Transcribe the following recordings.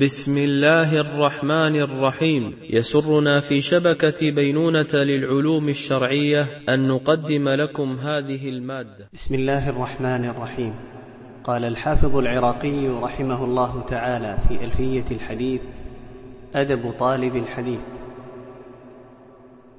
بسم الله الرحمن الرحيم. يسرنا في شبكة بينونة للعلوم الشرعية أن نقدم لكم هذه المادة. بسم الله الرحمن الرحيم. قال الحافظ العراقي رحمه الله تعالى في ألفية الحديث أدب طالب الحديث.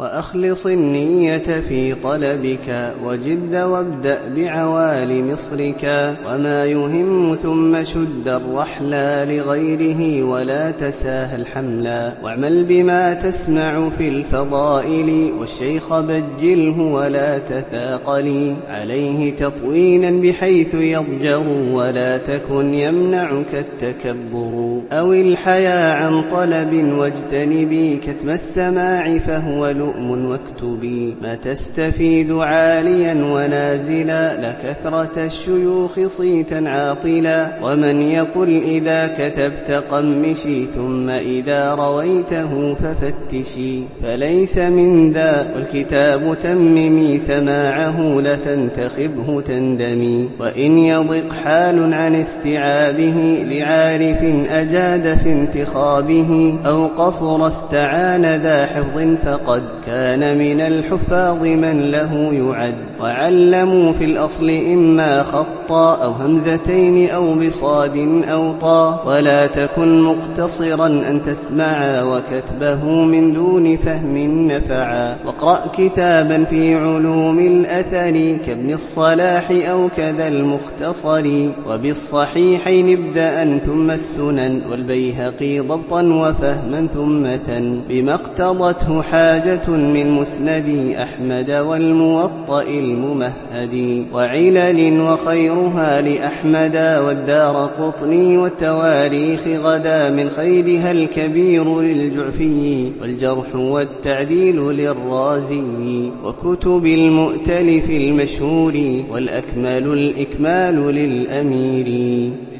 وأخلص النية في طلبك وجد وابدأ بعوالي مصرك وما يهم ثم شد الرحلا لغيره ولا تساهل حملا واعمل بما تسمع في الفضائل والشيخ بجله ولا تثاقلي عليه تطوينا بحيث يضجر ولا تكن يمنعك التكبر أو الحيا عن طلب واجتنبي كتم السماع فهو لؤم لؤم واكتبي ما تستفيد عاليا ونازلا لكثرة الشيوخ صيتا عاطلا ومن يقل إذا كتبت قمشي ثم إذا رويته ففتشي فليس من ذا والكتاب تممي سماعه لتنتخبه تندمي وإن يضق حال عن استيعابه لعارف أجاد في انتخابه أو قصر استعان ذا حفظ فقد كان من الحفاظ من له يعد. وعلموا في الأصل إما خطا أو همزتين أو بصاد أو طا. ولا تكن مقتصرا أن تسمعا وكتبه من دون فهم نفعا. واقرأ كتابا في علوم الأثر كابن الصلاح أو كذا المختصر. وبالصحيحين ابدأ ثم السنن. والبيهقي ضبطا وفهما ثمة. بما اقتضته حاجة من مسند أحمد والموطأ الممهد وعلل وخيرها لأحمد والدار قطني والتواريخ غدا من خيرها الكبير للجعفي والجرح والتعديل للرازي وكتب المؤتلف المشهور والأكمل الإكمال للأمير